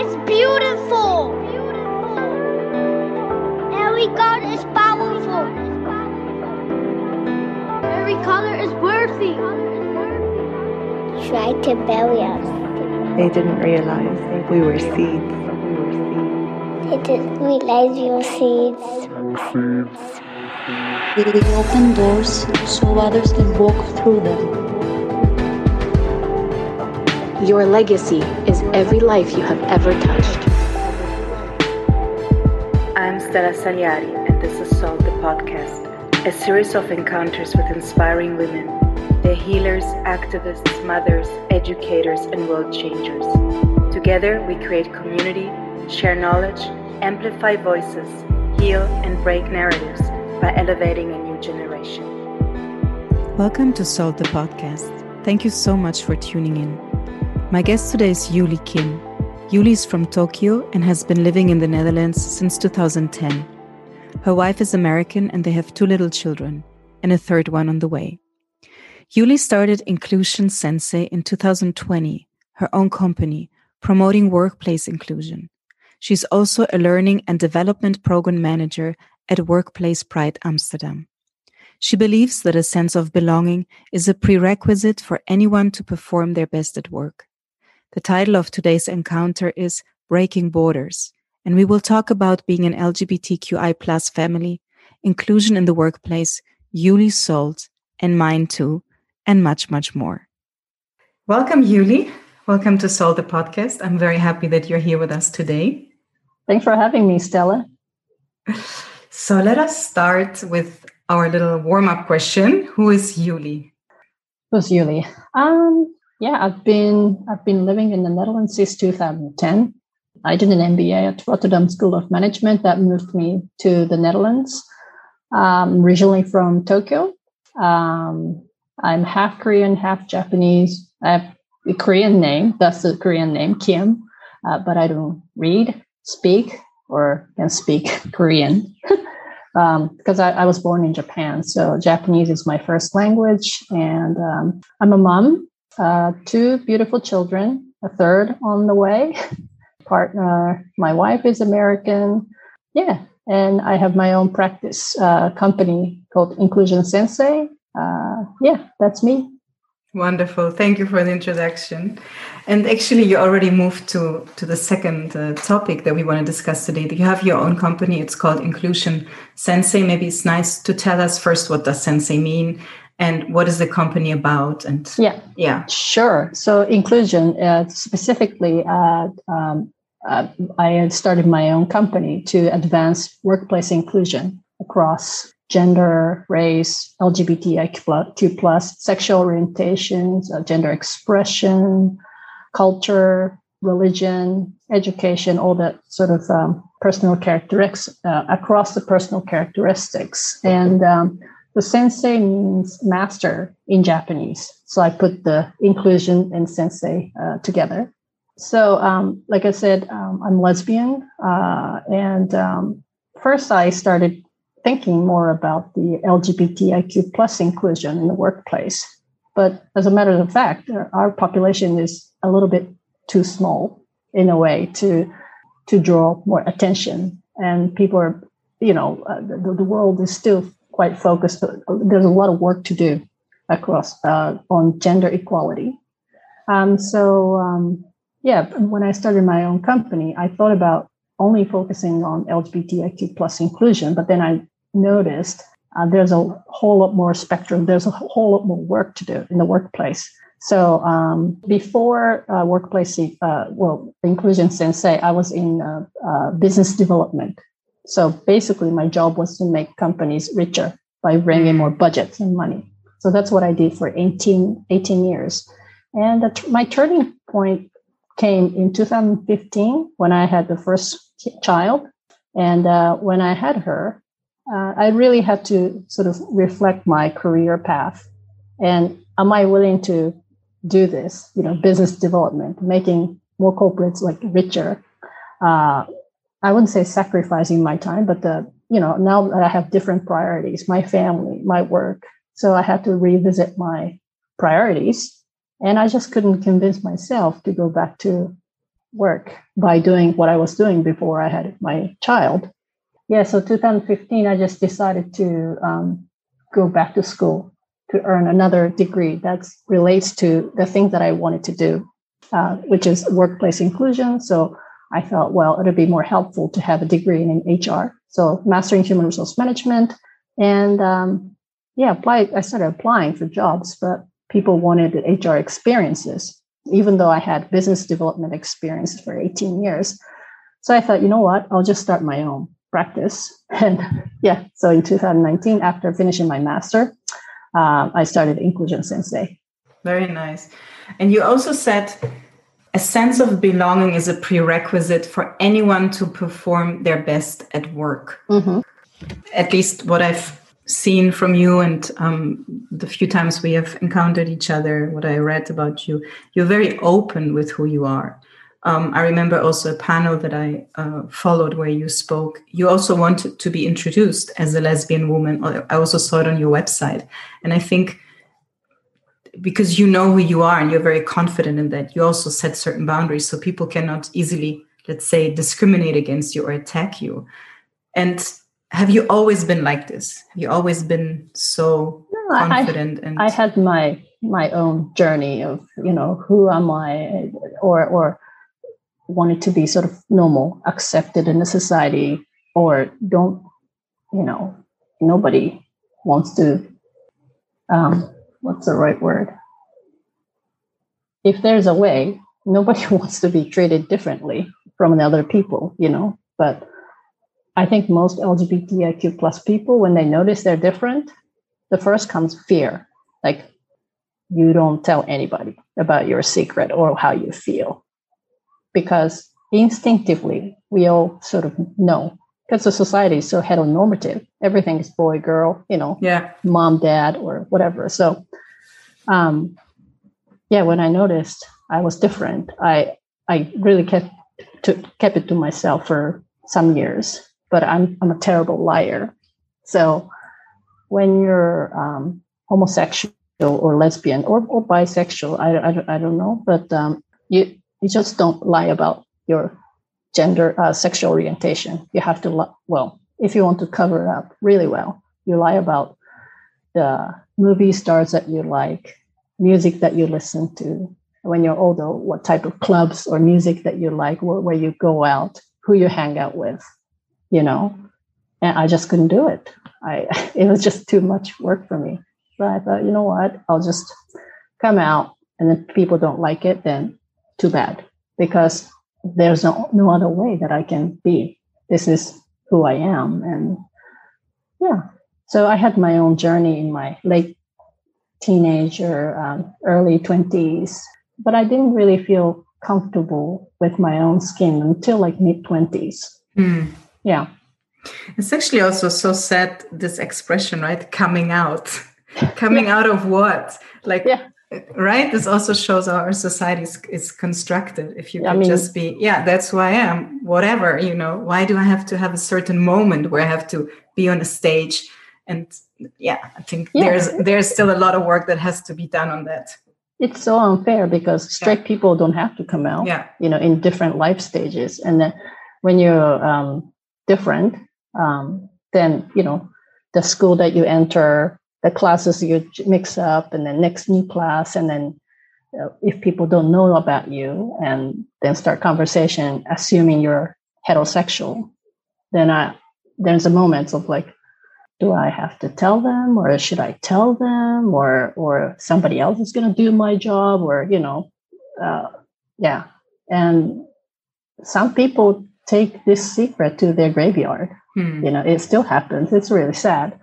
is beautiful. Every God is powerful. Every color is worthy. Try to bury us. They didn't realize we were seeds. They didn't realize we were seeds. We open doors so others can walk through them. Your legacy is every life you have ever touched. I'm Stella Saliari, and this is Salt the Podcast, a series of encounters with inspiring women. They're healers, activists, mothers, educators, and world changers. Together, we create community, share knowledge, amplify voices, heal, and break narratives by elevating a new generation. Welcome to Salt the Podcast. Thank you so much for tuning in. My guest today is Yuli Kim. Yuli is from Tokyo and has been living in the Netherlands since 2010. Her wife is American and they have two little children, and a third one on the way. Yuli started Inclusion Sensei in 2020, her own company, promoting workplace inclusion. She's also a learning and development program manager at Workplace Pride Amsterdam. She believes that a sense of belonging is a prerequisite for anyone to perform their best at work. The title of today's encounter is Breaking Borders, and we will talk about being an LGBTQI plus family, inclusion in the workplace, Yuli Salt, and mine too, and much, much more. Welcome, Yuli. Welcome to Salt the Podcast. I'm very happy that you're here with us today. Thanks for having me, Stella. So let us start with our little warm-up question. Who is Yuli? Who's Yuli? Um, yeah, I've been I've been living in the Netherlands since 2010. I did an MBA at Rotterdam School of Management that moved me to the Netherlands. Um, originally from Tokyo. Um, I'm half Korean, half Japanese. I have a Korean name. That's the Korean name, Kim. Uh, but I don't read, speak, or can speak Korean because um, I, I, was born in Japan. So Japanese is my first language, and um, I'm a mom uh, two beautiful children, a third on the way. Partner, my wife is American. Yeah, and I have my own practice uh, company called Inclusion Sensei. Uh, yeah, that's me. Wonderful. Thank you for the introduction. And actually, you already moved to, to the second uh, topic that we want to discuss today. You have your own company. It's called Inclusion Sensei. Maybe it's nice to tell us first what does Sensei mean and what is the company about? And yeah. yeah. Sure. So inclusion uh, specifically uh, um, uh, i started my own company to advance workplace inclusion across gender race lgbtq plus sexual orientations uh, gender expression culture religion education all that sort of um, personal characteristics uh, across the personal characteristics. And um, the sensei means master in Japanese. So I put the inclusion and sensei uh, together. So, um, like I said, um, I'm lesbian. Uh, and um, first, I started thinking more about the LGBTIQ plus inclusion in the workplace. But as a matter of fact, our population is a little bit too small in a way to to draw more attention. And people are, you know, uh, the, the world is still quite focused. There's a lot of work to do across uh, on gender equality. Um, so um, yeah, when I started my own company, I thought about only focusing on LGBTIQ plus inclusion, but then I noticed uh, there's a whole lot more spectrum. There's a whole lot more work to do in the workplace. So um, before uh, workplace, uh, well, inclusion sensei, I was in uh, uh, business development. So basically, my job was to make companies richer by bringing more budgets and money. So that's what I did for 18, 18 years. And my turning point came in 2015 when I had the first child. And uh, when I had her, uh, I really had to sort of reflect my career path. And am I willing to do this, you know, business development, making more corporates like richer, uh, I wouldn't say sacrificing my time, but the, you know, now that I have different priorities, my family, my work. So I had to revisit my priorities. And I just couldn't convince myself to go back to work by doing what I was doing before I had my child. Yeah, so 2015, I just decided to um, go back to school to earn another degree that relates to the thing that I wanted to do, uh, which is workplace inclusion. So I thought, well, it'd be more helpful to have a degree in HR. So mastering human resource management, and um, yeah, apply. I started applying for jobs, but people wanted HR experiences, even though I had business development experience for 18 years. So I thought, you know what, I'll just start my own practice. And yeah, so in 2019, after finishing my master, uh, I started Inclusion Sensei. Very nice. And you also said a sense of belonging is a prerequisite for anyone to perform their best at work. Mm-hmm. At least what I've seen from you and um, the few times we have encountered each other, what I read about you, you're very open with who you are. Um, I remember also a panel that I uh, followed where you spoke. You also wanted to be introduced as a lesbian woman. I also saw it on your website. And I think because you know who you are and you're very confident in that, you also set certain boundaries so people cannot easily, let's say, discriminate against you or attack you. And have you always been like this? Have you always been so no, confident? I, and I had my my own journey of you know who am I or or wanted to be sort of normal, accepted in the society, or don't you know nobody wants to um, what's the right word? If there's a way, nobody wants to be treated differently from the other people, you know. But I think most LGBTIQ plus people, when they notice they're different, the first comes fear. Like you don't tell anybody about your secret or how you feel. Because instinctively, we all sort of know because the society is so heteronormative. Everything is boy, girl, you know, yeah, mom, dad, or whatever. So, um, yeah, when I noticed I was different, I I really kept to, kept it to myself for some years. But I'm I'm a terrible liar. So when you're um, homosexual or lesbian or, or bisexual, I, I, I don't know, but um, you you just don't lie about your gender, uh, sexual orientation. You have to, li- well, if you want to cover it up really well, you lie about the movie stars that you like, music that you listen to. When you're older, what type of clubs or music that you like, where, where you go out, who you hang out with, you know. And I just couldn't do it. I it was just too much work for me. So I thought, you know what, I'll just come out, and if people don't like it, then too bad, because there's no, no other way that I can be. This is who I am. And yeah, so I had my own journey in my late teenager, um, early 20s, but I didn't really feel comfortable with my own skin until like mid 20s. Mm. Yeah. It's actually also so sad, this expression, right? Coming out. Coming yeah. out of what? Like, yeah right? This also shows how our society is, is constructed. If you could I mean, just be yeah that's who i am whatever you know. Why do i have to have a certain moment where i have to be on a stage? And yeah i think yeah. there's there's still a lot of work that has to be done on that. It's so unfair because straight yeah. people don't have to come out yeah. you know in different life stages. And then when you're um, different um, then you know the school that you enter the classes you mix up and then next new class and then uh, if people don't know about you and then start conversation assuming you're heterosexual then I, there's a moment of like do i have to tell them or should i tell them or or somebody else is going to do my job or you know uh, yeah. And some people take this secret to their graveyard. Hmm. you know it still happens. It's really sad.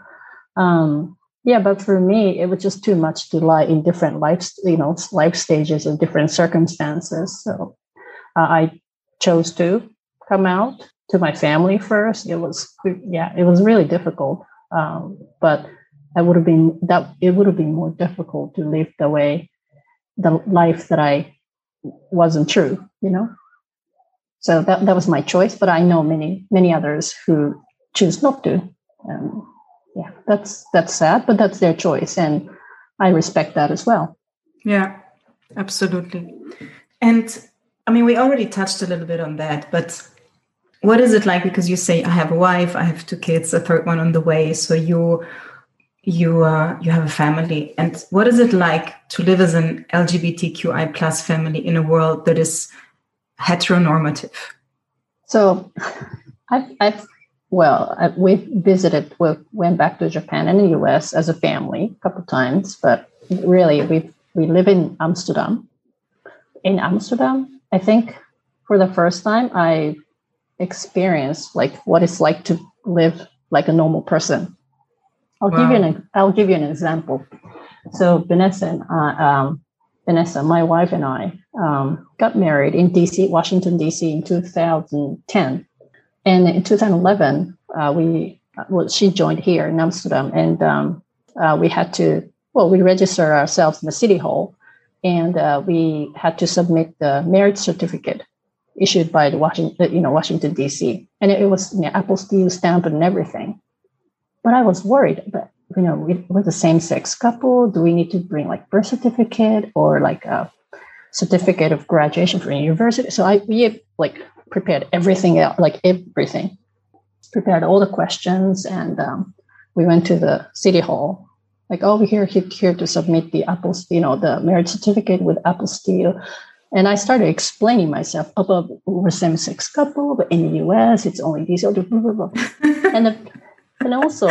Um, yeah but for me it was just too much to lie in different life you know life stages and different circumstances. So uh, i chose to come out to my family first. It was yeah it was really difficult um, but i would have been that it would have been more difficult to live the way the life that i wasn't true you know? So that, that was my choice but i know many many others who choose not to um, yeah that's that's sad but that's their choice and i respect that as well yeah absolutely and I mean, we already touched a little bit on that, but what is it like? Because you say I have a wife, I have two kids, a third one on the way. So you you uh, you have a family, and what is it like to live as an LGBTQI plus family in a world that is heteronormative? So, I've, I've well, I, we visited, we went back to Japan and the U.S. as a family a couple times, but really we we live in Amsterdam. In Amsterdam, I think for the first time I experienced like what it's like to live like a normal person. I'll wow. give you an I'll give you an example. So Vanessa and uh, um, Vanessa, my wife and I um, got married in DC, Washington DC, in 2010, and in 2011 uh, we well she joined here in Amsterdam, and um, uh, we had to well we register ourselves in the city hall, and uh, we had to submit the marriage certificate issued by the Washington, you know, Washington D.C. And it, it was you know, apostille stamp and everything. But I was worried. But you know, we, we're the same-sex couple. Do we need to bring like birth certificate or like a certificate of graduation from university? So I we like prepared everything out, like everything, prepared all the questions, and um, we went to the city hall. Like, oh, we're here, here to submit the Apple, you know, the marriage certificate with apostille and I started explaining myself about we're same-sex couple, but in the US, it's only these other blah, blah, blah. and, the, and also,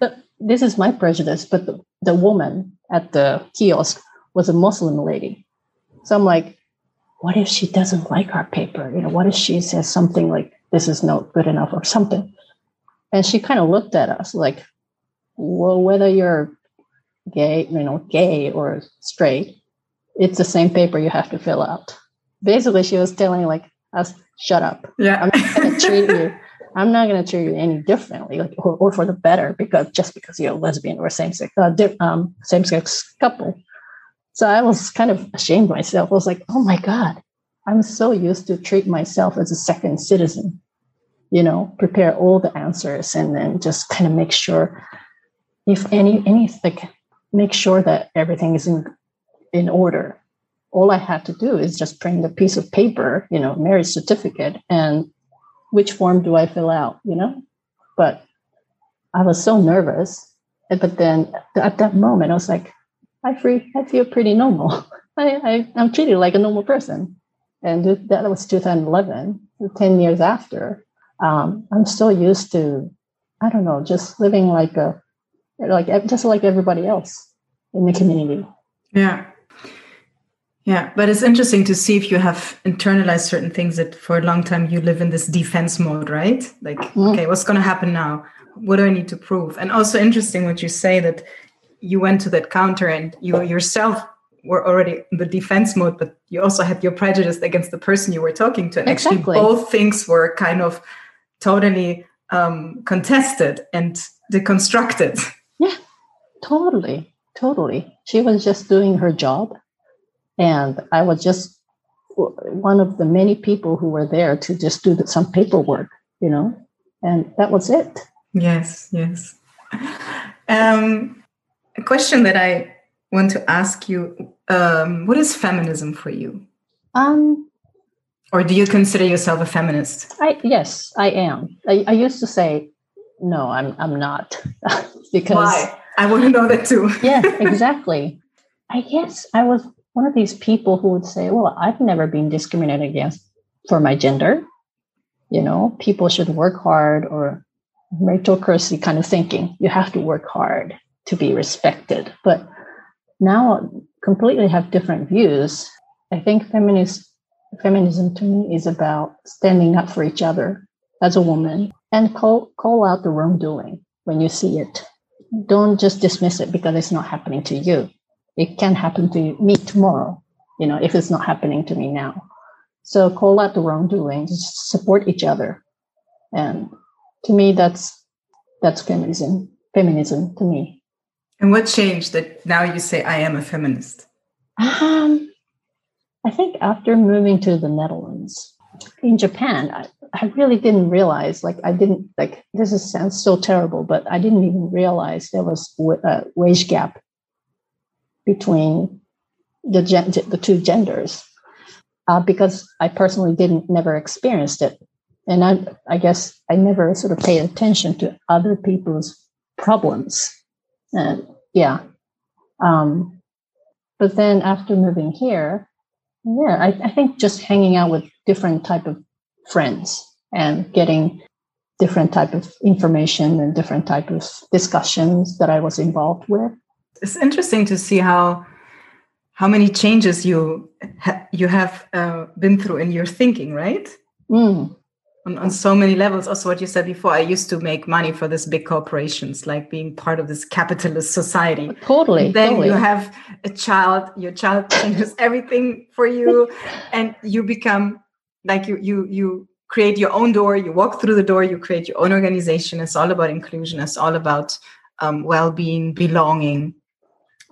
the, this is my prejudice, but the, the woman at the kiosk was a Muslim lady. So I'm like, what if she doesn't like our paper? You know, what if she says something like, this is not good enough or something? And she kind of looked at us like, well, whether you're gay, you know, gay or straight, it's the same paper you have to fill out. Basically, she was telling like us, shut up. Yeah. I'm not gonna treat you. I'm not gonna treat you any differently, like or, or for the better, because just because you're a lesbian or same sex uh, um, same sex couple. So I was kind of ashamed myself. I was like, oh my God, I'm so used to treat myself as a second citizen, you know, prepare all the answers and then just kind of make sure if any any like make sure that everything is in in order. All I had to do is just print a piece of paper, you know, marriage certificate, and which form do I fill out, you know? But I was so nervous. But then at that moment, I was like, I free, I feel pretty normal. I, I I'm treated like a normal person, and that was 2011. Ten years after, um, I'm still used to, I don't know, just living like a, like just like everybody else in the community. Yeah. Yeah, but it's interesting to see if you have internalized certain things that for a long time you live in this defense mode, right? Like, mm. okay, what's going to happen now? What do I need to prove? And also interesting what you say that you went to that counter and you yourself were already in the defense mode, but you also had your prejudice against the person you were talking to. And exactly. actually, both things were kind of totally um, contested and deconstructed. Yeah, totally. Totally. She was just doing her job and I was just one of the many people who were there to just do some paperwork, you know, and that was it. Yes, yes. Um, a question that I want to ask you um, what is feminism for you? Um, or do you consider yourself a feminist? I yes, I am. I, I used to say no, I'm I'm not because why? I want to know that too. yeah, exactly. I guess I was one of these people who would say, Well, I've never been discriminated against for my gender. You know, people should work hard or meritocracy kind of thinking. You have to work hard to be respected. But now completely have different views. I think feminist feminism to me is about standing up for each other as a woman and call call out the wrongdoing when you see it. Don't just dismiss it because it's not happening to you it can happen to me tomorrow, you know, if it's not happening to me now. So call out the wrongdoing, just support each other. And to me, that's that's feminism. Feminism to me. And what changed that now you say I am a feminist? Um, I think after moving to the Netherlands, in Japan, I, I really didn't realize, like, I didn't, like, this is, sounds so terrible, but I didn't even realize there was a wage gap between the, gen- the two genders. uh, because I personally didn't never experienced it, and I I guess I never sort of paid attention to other people's problems, and yeah, um, but then after moving here, yeah, I, I think just hanging out with different type of friends and getting different type of information and different type of discussions that I was involved with. It's interesting to see how how many changes you ha- you have uh, been through in your thinking, right? Mm. On, on so many levels. Also, what you said before, I used to make money for these big corporations, like being part of this capitalist society. Totally. And then totally. you have a child. Your child changes everything for you, and you become like you you you create your own door. You walk through the door. You create your own organization. It's all about inclusion. It's all about um, well-being, belonging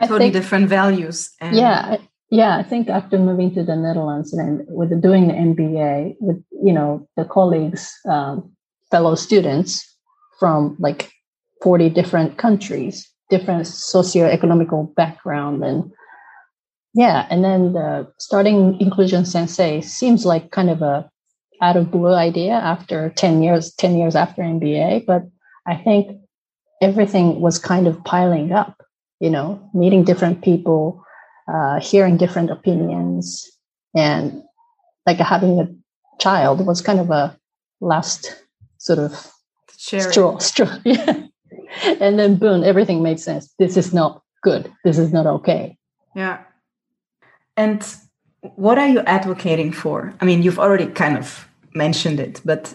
I totally think- different values. And yeah yeah i think after moving to the netherlands and with doing the mba with you know the colleagues um, fellow students from like 40 different countries different socioeconomical background and yeah and then the starting inclusion sensei seems like kind of a out of blue idea after 10 years 10 years after mba but i think everything was kind of piling up you know meeting different people uh, hearing different opinions and like having a child was kind of a last sort of sharing. straw straw yeah and then boom everything made sense this is not good this is not okay Yeah. And what are you advocating for? I mean, you've already kind of mentioned it, but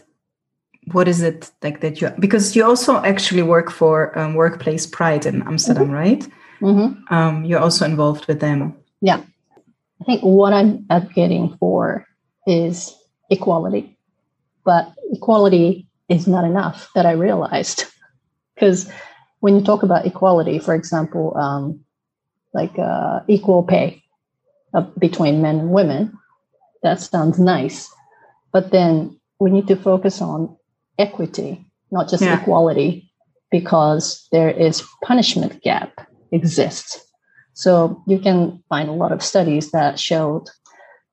what is it like that you because you also actually work for um, Workplace Pride in Amsterdam, right? Hmm Um, you're also involved with them. yeah. I think what i'm advocating for is equality. But equality is not enough that i realized. Because when you talk about equality for example um, like uh, equal pay uh, between men and women that sounds nice. But then we need to focus on equity not just Yeah. equality because there is punishment gap exists so you can find a lot of studies that showed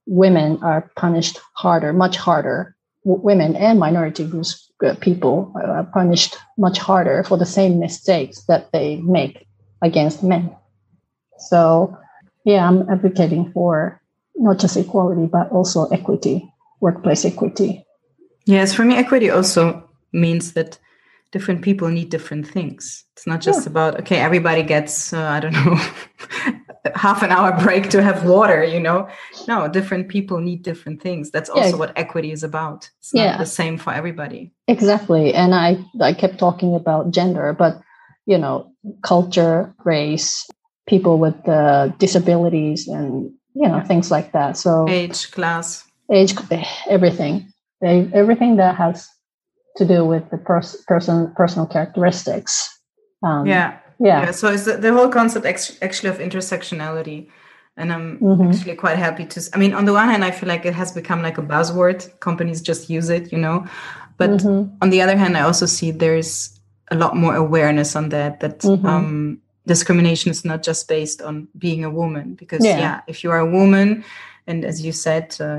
women are punished harder, much harder. W- women and minority groups uh, people are punished much harder for the same mistakes that they make against men. So, yeah, I'm advocating for not just equality but also equity, workplace equity. Yes, for me, equity also means that different people need different things. It's not just about okay, everybody gets uh, I don't know half an hour break to have water. You know, no, different people need different things. That's Yeah. also what equity is about. It's not Yeah. the same for everybody. Exactly. And I, I kept talking about gender, but you know, culture, race, people with uh, disabilities, and you know, things like that. So Age, class. age, everything, They- everything that has to do with the pers- person, personal characteristics. Um, Yeah. yeah, yeah so it's the, the whole concept ex- actually of intersectionality and i'm Mhm. actually quite happy to I mean on the one hand i feel like it has become like a buzzword companies just use it you know but Mhm. on the other hand i also see there's a lot more awareness on that that Mhm. um, discrimination is not just based on being a woman because Yeah. yeah, if you are a woman and as you said uh,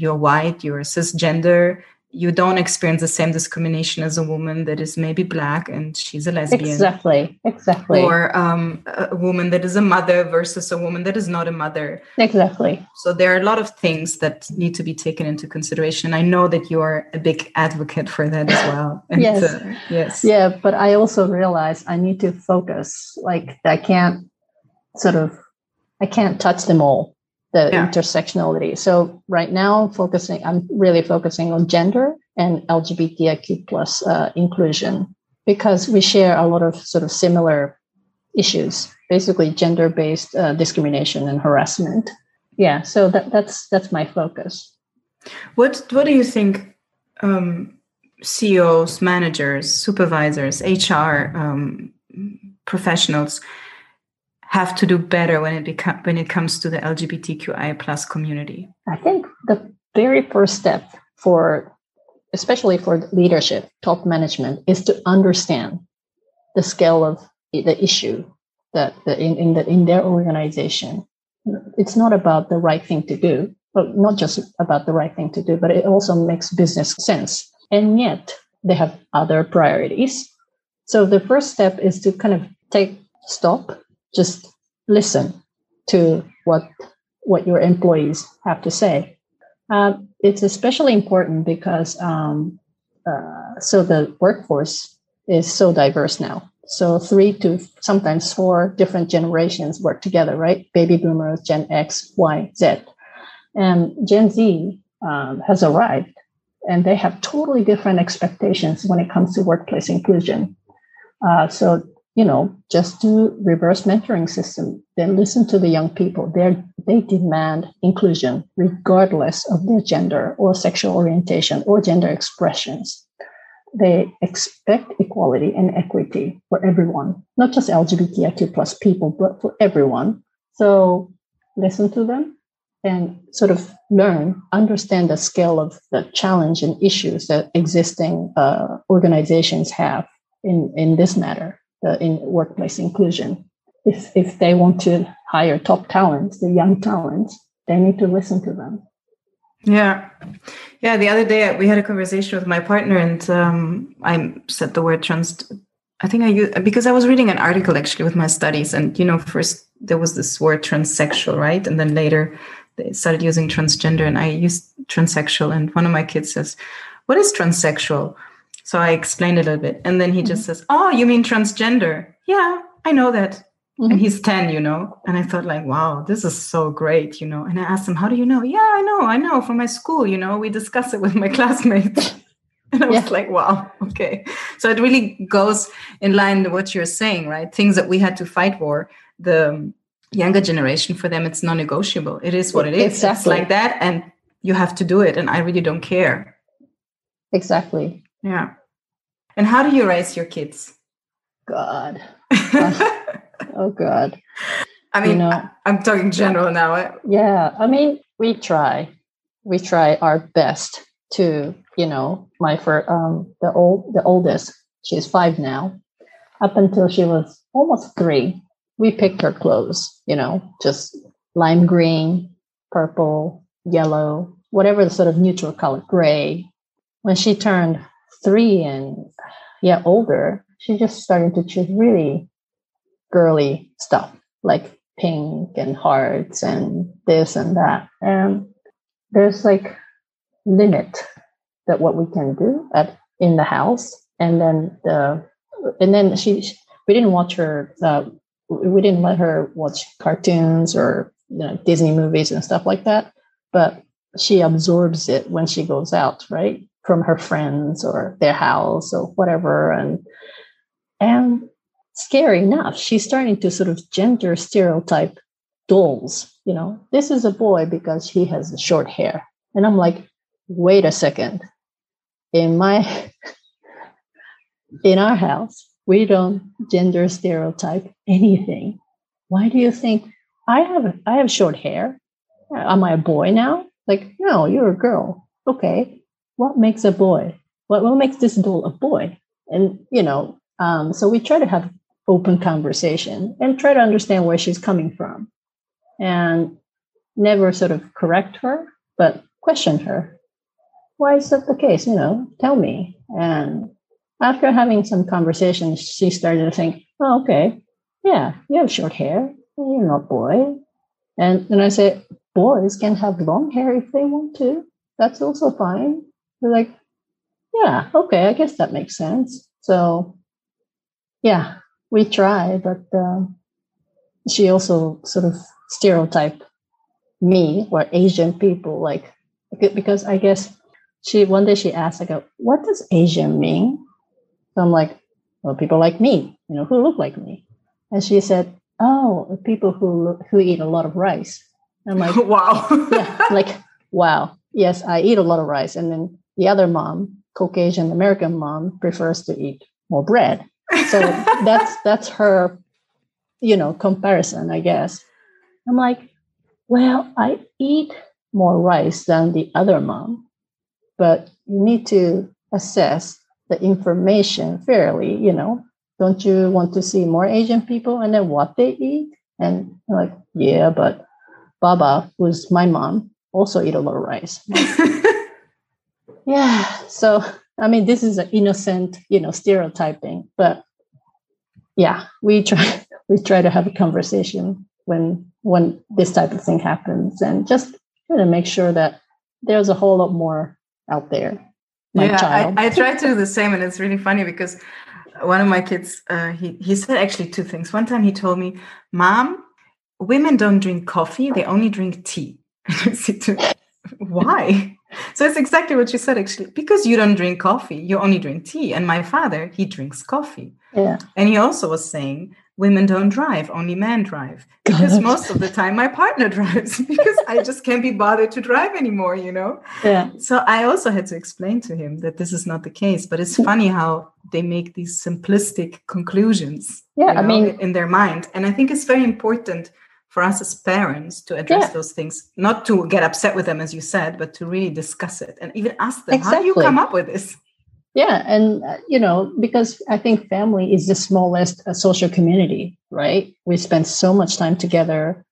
you're white you're cisgender you don't experience the same discrimination as a woman that is maybe black and she's a lesbian exactly, exactly, or um, a woman that is a mother versus a woman that is not a mother. exactly. So there are a lot of things that need to be taken into consideration. I know that you are a big advocate for that as well. And, Yes. uh, yes. Yeah, but I also realize I need to focus. Like I can't sort of, I can't touch them all. The Yeah. intersectionality. So right now, focusing, I'm really focusing on gender and LGBTIQ plus uh, inclusion because we share a lot of sort of similar issues, basically gender-based uh, discrimination and harassment. Yeah, so that, that's that's my focus. What What do you think? Um, CEOs, managers, supervisors, HR um, professionals have to do better when it become when it comes to the LGBTQI plus community. I think the very first step for, especially for leadership, top management, is to understand the scale of the issue that the, in in, the, in their organization. It's not about the right thing to do. but not just about the right thing to do, but it also makes business sense. And yet they have other priorities. So the first step is to kind of take stop, just listen to what what your employees have to say. Uh, it's especially important because um, uh, so the workforce is so diverse now. So three to sometimes four different generations work together, right? Baby boomers, Gen X, Y, Z. And Gen Z um, has arrived and they have totally different expectations when it comes to workplace inclusion. Uh, so, you know, just do reverse mentoring system, then listen to the young people. they they demand inclusion regardless of their gender or sexual orientation or gender expressions they expect equality and equity for everyone, not just LGBTIQ plus people, but for everyone. So listen to them and sort of learn, understand the scale of the challenge and issues that existing uh, organizations have in, in this matter, the, in workplace inclusion. If, if they want to hire top talents, the young talents, they need to listen to them. Yeah. Yeah. The other day we had a conversation with my partner and um, I said the word trans. I think I used because I was reading an article actually with my studies. And, you know, first there was this word transsexual, right? And then later they started using transgender and I used transsexual. And one of my kids says, What is transsexual? So I explained it a little bit. And then he mm-hmm. just says, Oh, you mean transgender? Yeah, I know that. Mm-hmm. And he's 10, you know. And I thought, like, wow, this is so great, you know. And I asked him, How do you know? Yeah, I know, I know from my school, you know, we discuss it with my classmates. and I was like, wow, okay. So it really goes in line with what you're saying, right? Things that we had to fight for. The younger generation, for them, it's non negotiable. It is what it is. Exactly. It's like that. And you have to do it. And I really don't care. Exactly. Yeah. And how do you raise your kids? God. Oh god. I mean you know, i'm talking general now. Yeah. I mean we try. We try our best to you know my for um the old the oldest she's five now. Up until she was almost three we picked her clothes you know just lime green purple yellow whatever the sort of neutral color gray. When she turned three and yeah older she just started to choose really girly stuff like pink and hearts and this and that. And there's like limit that what we can do at in the house. And then the and then she we didn't watch her uh, we didn't let her watch cartoons or you know Disney movies and stuff like that. But she absorbs it when she goes out, right? From her friends or their house or whatever. And and scary enough, she's starting to sort of gender stereotype dolls. You know, this is a boy because he has short hair. And I'm like, wait a second. In my in our house, we don't gender stereotype anything. Why do you think I have I have short hair? Am I a boy now? Like, no, you're a girl. Okay. What makes a boy? What what makes this doll a boy? And you know, um, so we try to have open conversation and try to understand where she's coming from and never sort of correct her, but question her. Why is that the case? You know, tell me. And after having some conversations, she started to think, oh, okay, yeah, you have short hair. You're not boy. And then I said, boys can have long hair if they want to. That's also fine. They're like, yeah, okay, I guess that makes sense. So, yeah, we try, but uh, she also sort of stereotyped me or Asian people, like because I guess she one day she asked, I go, what does Asian mean? So I'm like, well, people like me, you know, who look like me. And she said, oh, people who who eat a lot of rice. I'm like, wow, yeah, like wow, yes, I eat a lot of rice. And then the other mom, Caucasian American mom, prefers to eat more bread. So that's that's her you know comparison i guess. I'm like well i eat more rice than the other mom but you need to assess the information fairly you know? Don't you want to see more asian people and then what they eat? And I'm like yeah but baba who's my mom also eat a lot of rice. yeah. So I mean, this is an innocent, you know, stereotyping, but yeah, we try we try to have a conversation when when this type of thing happens, and just try to make sure that there's a whole lot more out there. My yeah, child. I, I try to do the same, and it's really funny because one of my kids, uh, he he said actually two things. One time he told me, "Mom, women don't drink coffee; they only drink tea." Why? So it's exactly what you said, actually. Because you don't drink coffee, you only drink tea. And my father, he drinks coffee. Yeah. And he also was saying, women don't drive, only men drive. Because most of the time my partner drives because I just can't be bothered to drive anymore, you know? Yeah. So I also had to explain to him that this is not the case. But it's mm. funny how they make these simplistic conclusions. Yeah. You know, I mean, in their mind. And I think it's very important for us as parents to address yeah. those things, not to get upset with them, as you said, but to really discuss it and even ask them, exactly. how do you come up with this? Yeah. And, uh, you know, because I think family is the smallest uh, social community, right? We spend so much time together.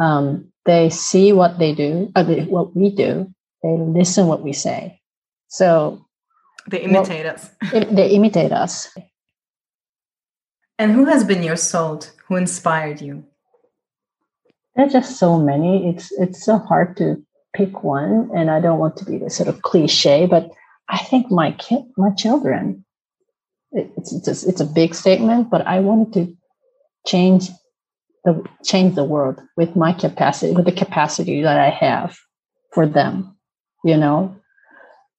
Um, they see what they do, uh, what we do, they listen what we say. So they imitate well, us. they imitate us. And who has been your sold? Who inspired you? There's just so many. It's it's so hard to pick one, and I don't want to be the sort of cliche, but I think my kid, my children. It's it's a, it's a big statement, but I wanted to change the change the world with my capacity, with the capacity that I have for them. You know,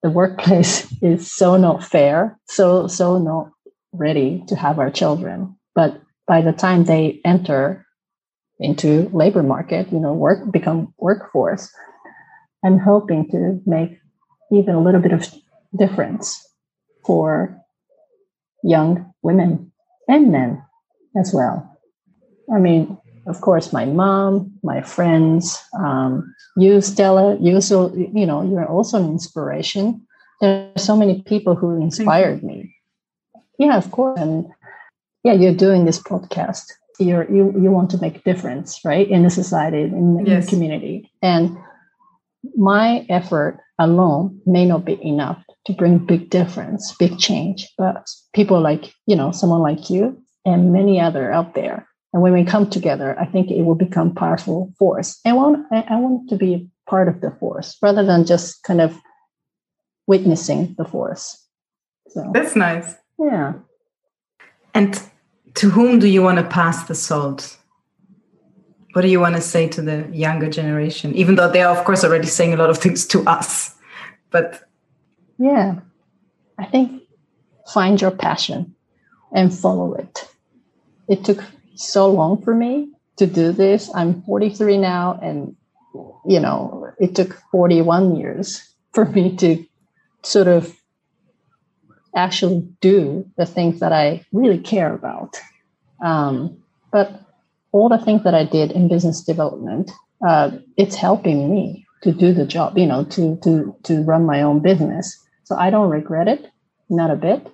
the workplace is so not fair, so so not ready to have our children. But by the time they enter into labor market, you know, work become workforce. I'm hoping to make even a little bit of difference for young women and men as well. I mean, of course, my mom, my friends, um, you, Stella, you also, you know, you're also an inspiration. There are so many people who inspired me. Yeah, of course. And yeah, you're doing this podcast you're you you want to make a difference right in the society in, yes. the community. And my effort alone may not be enough to bring big difference big change. But people like you know someone like you and many other out there and when we come together i think it will become powerful force. And I want, I want to be part of the force rather than just kind of witnessing the force. So that's nice. Yeah. And to whom do you want to pass the salt? What do you want to say to the younger generation? Even though they are, of course, already saying a lot of things to us. But yeah, I think find your passion and follow it. It took so long for me to do this. I'm 43 now, and you know, it took 41 years for me to sort of actually do the things that I really care about. Um, but all the things that I did in business development, uh, it's helping me to do the job, you know, to to to run my own business. So I don't regret it, not a bit.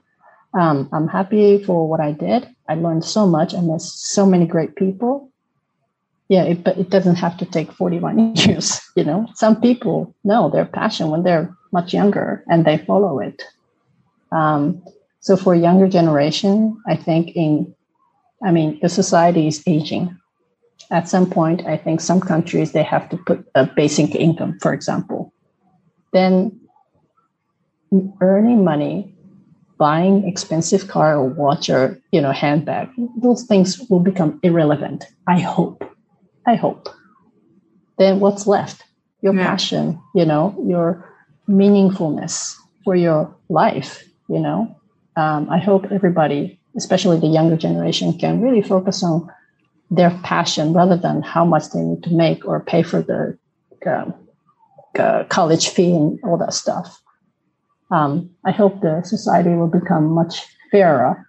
Um, I'm happy for what I did. I learned so much and there's so many great people. Yeah, it, but it doesn't have to take 41 years. You know, some people know their passion when they're much younger and they follow it. Um, so for younger generation, I think in, I mean, the society is aging. At some point, I think some countries they have to put a basic income, for example. Then earning money, buying expensive car or watch or you know handbag, those things will become irrelevant. I hope. I hope. Then what's left? Your yeah. passion, you know, your meaningfulness for your life you know? Um, i hope everybody especially the younger generation can really focus on their passion rather than how much they need to make or pay for the uh, college fee and all that stuff. Um, i hope the society will become much fairer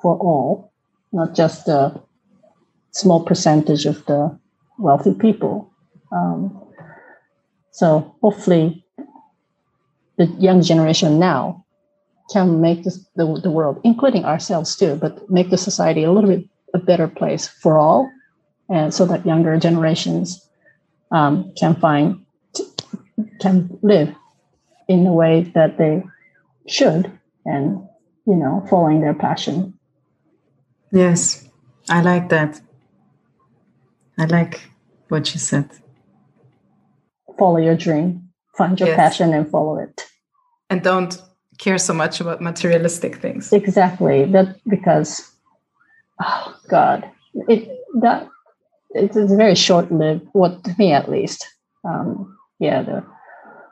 for all not just a small percentage of the wealthy people. Um, so hopefully the young generation now can make this, the, the world, including ourselves too, but make the society a little bit a better place for all, and so that younger generations um, can find can live in the way that they should and you know following their passion Yes, I like that. I like what you said. follow your dream find your Yes. passion and follow it And don't care so much about materialistic things. exactly that because oh god it that it's, it's very short-lived what to me at least um yeah the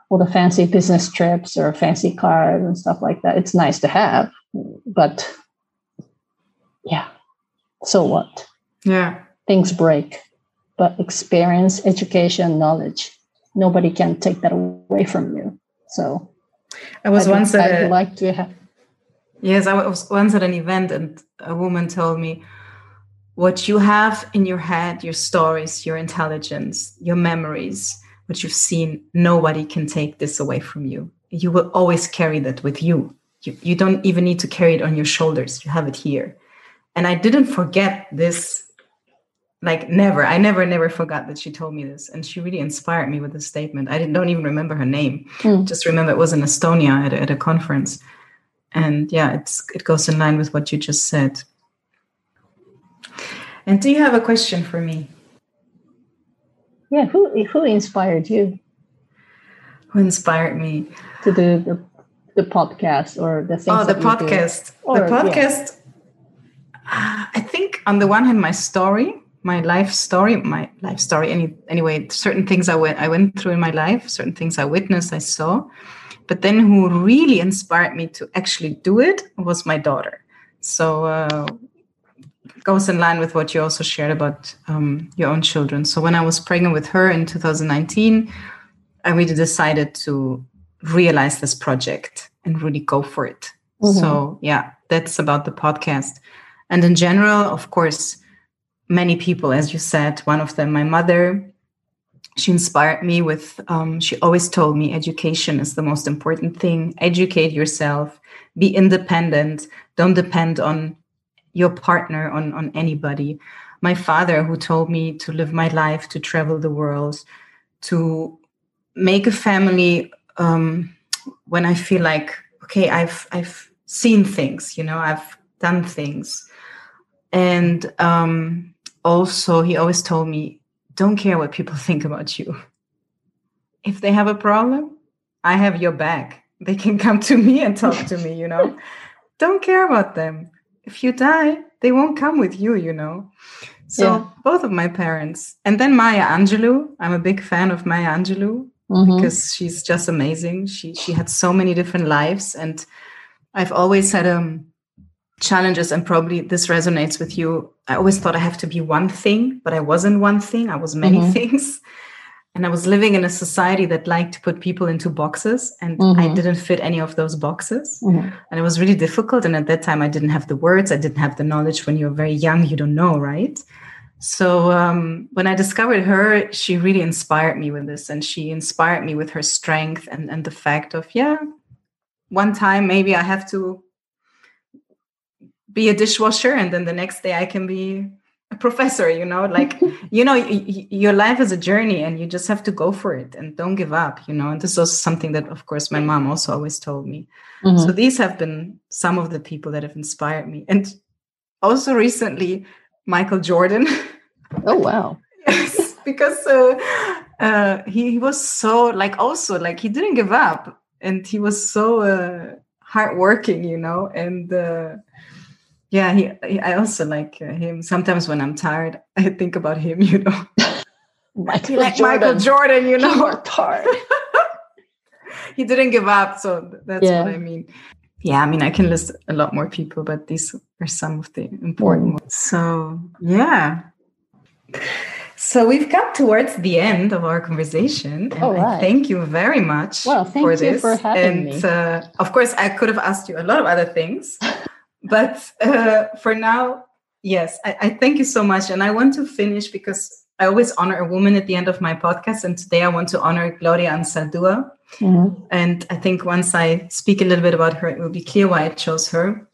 all the fancy business trips or fancy cars and stuff like that it's nice to have but yeah so what Yeah. things break but experience education knowledge nobody can take that away from you so I was I'd, once at a, like to have Yes, I was once at an event and a woman told me, What you have in your head, your stories, your intelligence, your memories, what you've seen, nobody can take this away from you. You will always carry that with you. You, you don't even need to carry it on your shoulders. You have it here. And I didn't forget this, like never. I never, never forgot that she told me this. And she really inspired me with this statement. I didn't, don't even remember her name. Hmm. Just remember it was in Estonia at a, at a conference and yeah it's it goes in line with what you just said and do you have a question for me yeah who who inspired you who inspired me to do the the podcast or the oh the that you do? podcast Or, the yeah. podcast i think on the one hand my story my life story my life story any anyway certain things i went i went through in my life certain things i witnessed i saw. But then who really inspired me to actually do it was my daughter. So uh, goes in line with what you also shared about um, your own children. So when i was pregnant with her in 2019 i really decided to realize this project and really go for it. Mhm. so yeah that's about the podcast. And in general of course many people as you said one of them my mother she inspired me with um, she always told me education is the most important thing. Educate yourself be independent don't depend on your partner on on anybody. My father who told me to live my life to travel the world to make a family um, when i feel like okay i've i've seen things you know i've done things. And um, also he always told me don't care what people think about you. If they have a problem, I have your back. They can come to me and talk to me, you know. don't care about them. If you die, they won't come with you, you know. So Yeah. both of my parents. And then Maya Angelou. I'm a big fan of Maya Angelou Mhm. because she's just amazing. She she had so many different lives, and I've always had um challenges, and probably this resonates with you. I always thought I have to be one thing, but I wasn't one thing. I was many Mhm. things, and I was living in a society that liked to put people into boxes, and I Mhm. didn't fit any of those boxes, Mhm. and it was really difficult. And at that time, I didn't have the words, I didn't have the knowledge. When you're very young, you don't know, right? So um, when I discovered her, she really inspired me with this, and she inspired me with her strength and and the fact of yeah, one time maybe I have to be a dishwasher, and then the next day I can be a professor. You know, like you know, y- your life is a journey, and you just have to go for it and don't give up. You know, and this was something that, of course, my mom also always told me. Mhm. So these have been some of the people that have inspired me, and also recently, Michael Jordan. oh wow yes, because uh, uh, he, he was so like also like he didn't give up, and he was so uh, hardworking, you know, and. Uh, yeah, he, he. I also like uh, him. Sometimes when I'm tired, I think about him. You know, michael like jordan Michael Jordan. You he know, worked hard he didn't give up. So that's Yeah. what I mean. Yeah, I mean, I can list a lot more people, but these are some of the important Mm. ones. So, yeah. So we've come towards the end of our conversation. And All I thank you very much Well, thank for you this. for having and me. Uh, of course, I could have asked you a lot of other things. But uh, for now, yes, I, I thank you so much. And I want to finish because I always honor a woman at the end of my podcast. And today I want to honor Gloria Anzaldúa. Mhm. And I think once I speak a little bit about her, it will be clear why I chose her.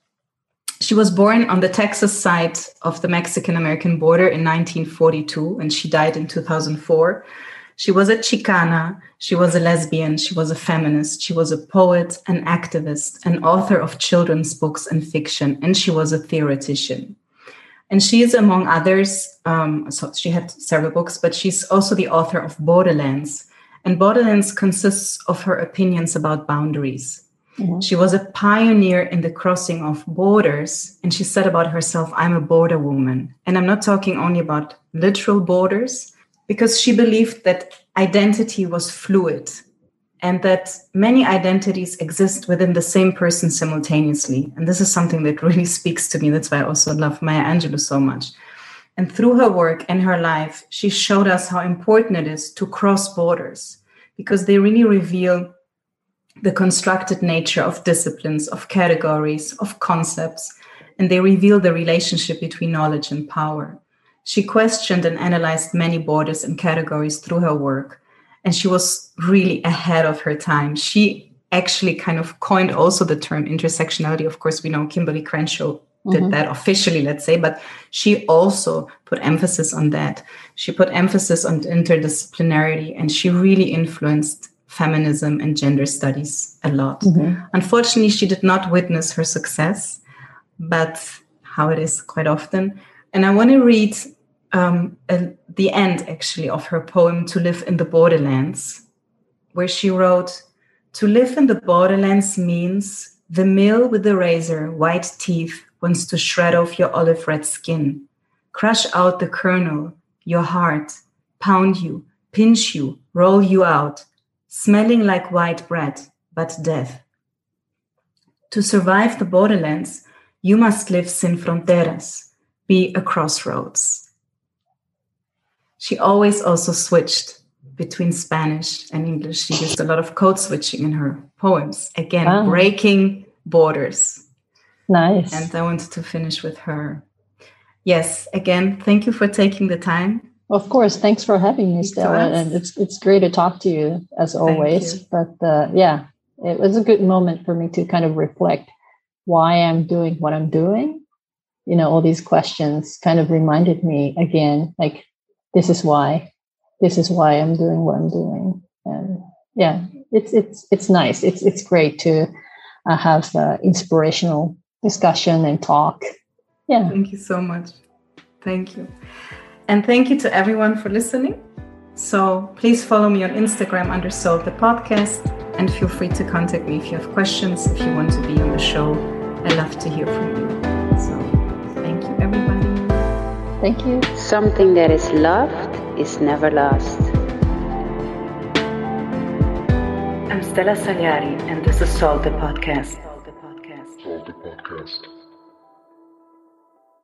She was born on the Texas side of the Mexican American border in 1942, and she died in 2004. She was a Chicana, she was a lesbian, she was a feminist, she was a poet, an activist, an author of children's books and fiction, and she was a theoretician. And she is, among others, um, so she had several books, but she's also the author of Borderlands. And Borderlands consists of her opinions about boundaries. Mm-hmm. She was a pioneer in the crossing of borders. And she said about herself, I'm a border woman. And I'm not talking only about literal borders, because she believed that identity was fluid and that many identities exist within the same person simultaneously. And this is something that really speaks to me. That's why I also love Maya Angelou so much. And through her work and her life, she showed us how important it is to cross borders because they really reveal the constructed nature of disciplines, of categories, of concepts, and they reveal the relationship between knowledge and power. She questioned and analyzed many borders and categories through her work, and she was really ahead of her time. She actually kind of coined also the term intersectionality. Of course, we know Kimberlé Crenshaw did mm-hmm. that officially, let's say, but she also put emphasis on that. She put emphasis on interdisciplinarity, and she really influenced feminism and gender studies a lot. Mm-hmm. Unfortunately, she did not witness her success, but how it is quite often. And I want to read um, the end actually of her poem To Live in the Borderlands, where she wrote, To live in the borderlands means the mill with the razor, white teeth, wants to shred off your olive red skin, crush out the kernel, your heart, pound you, pinch you, roll you out, smelling like white bread, but death. To survive the borderlands, you must live sin fronteras, be a crossroads she always also switched between Spanish and English. She used a lot of code switching in her poems. Again, wow. breaking borders. Nice. And I wanted to finish with her. Yes, again, thank you for taking the time. Of course, thanks for having me, Stella. And it's it's great to talk to you as always. But uh, yeah, it was a good moment for me to kind of reflect why I'm doing what I'm doing. You know, all these questions kind of reminded me again, like this is why this is why i'm doing what i'm doing. And yeah it's it's it's nice. It's it's great to uh, have uh, inspirational discussion and talk. Yeah. Thank you so much. Thank you. And thank you to everyone for listening. So please follow me on instagram under soul the podcast and feel free to contact me if you have questions if you want to be on the show. I love to hear from you everybody Thank you. Something that is loved is never lost. I'm Stella Sagliari, and this is Soul the Podcast. Soul the Podcast. Soul the Podcast.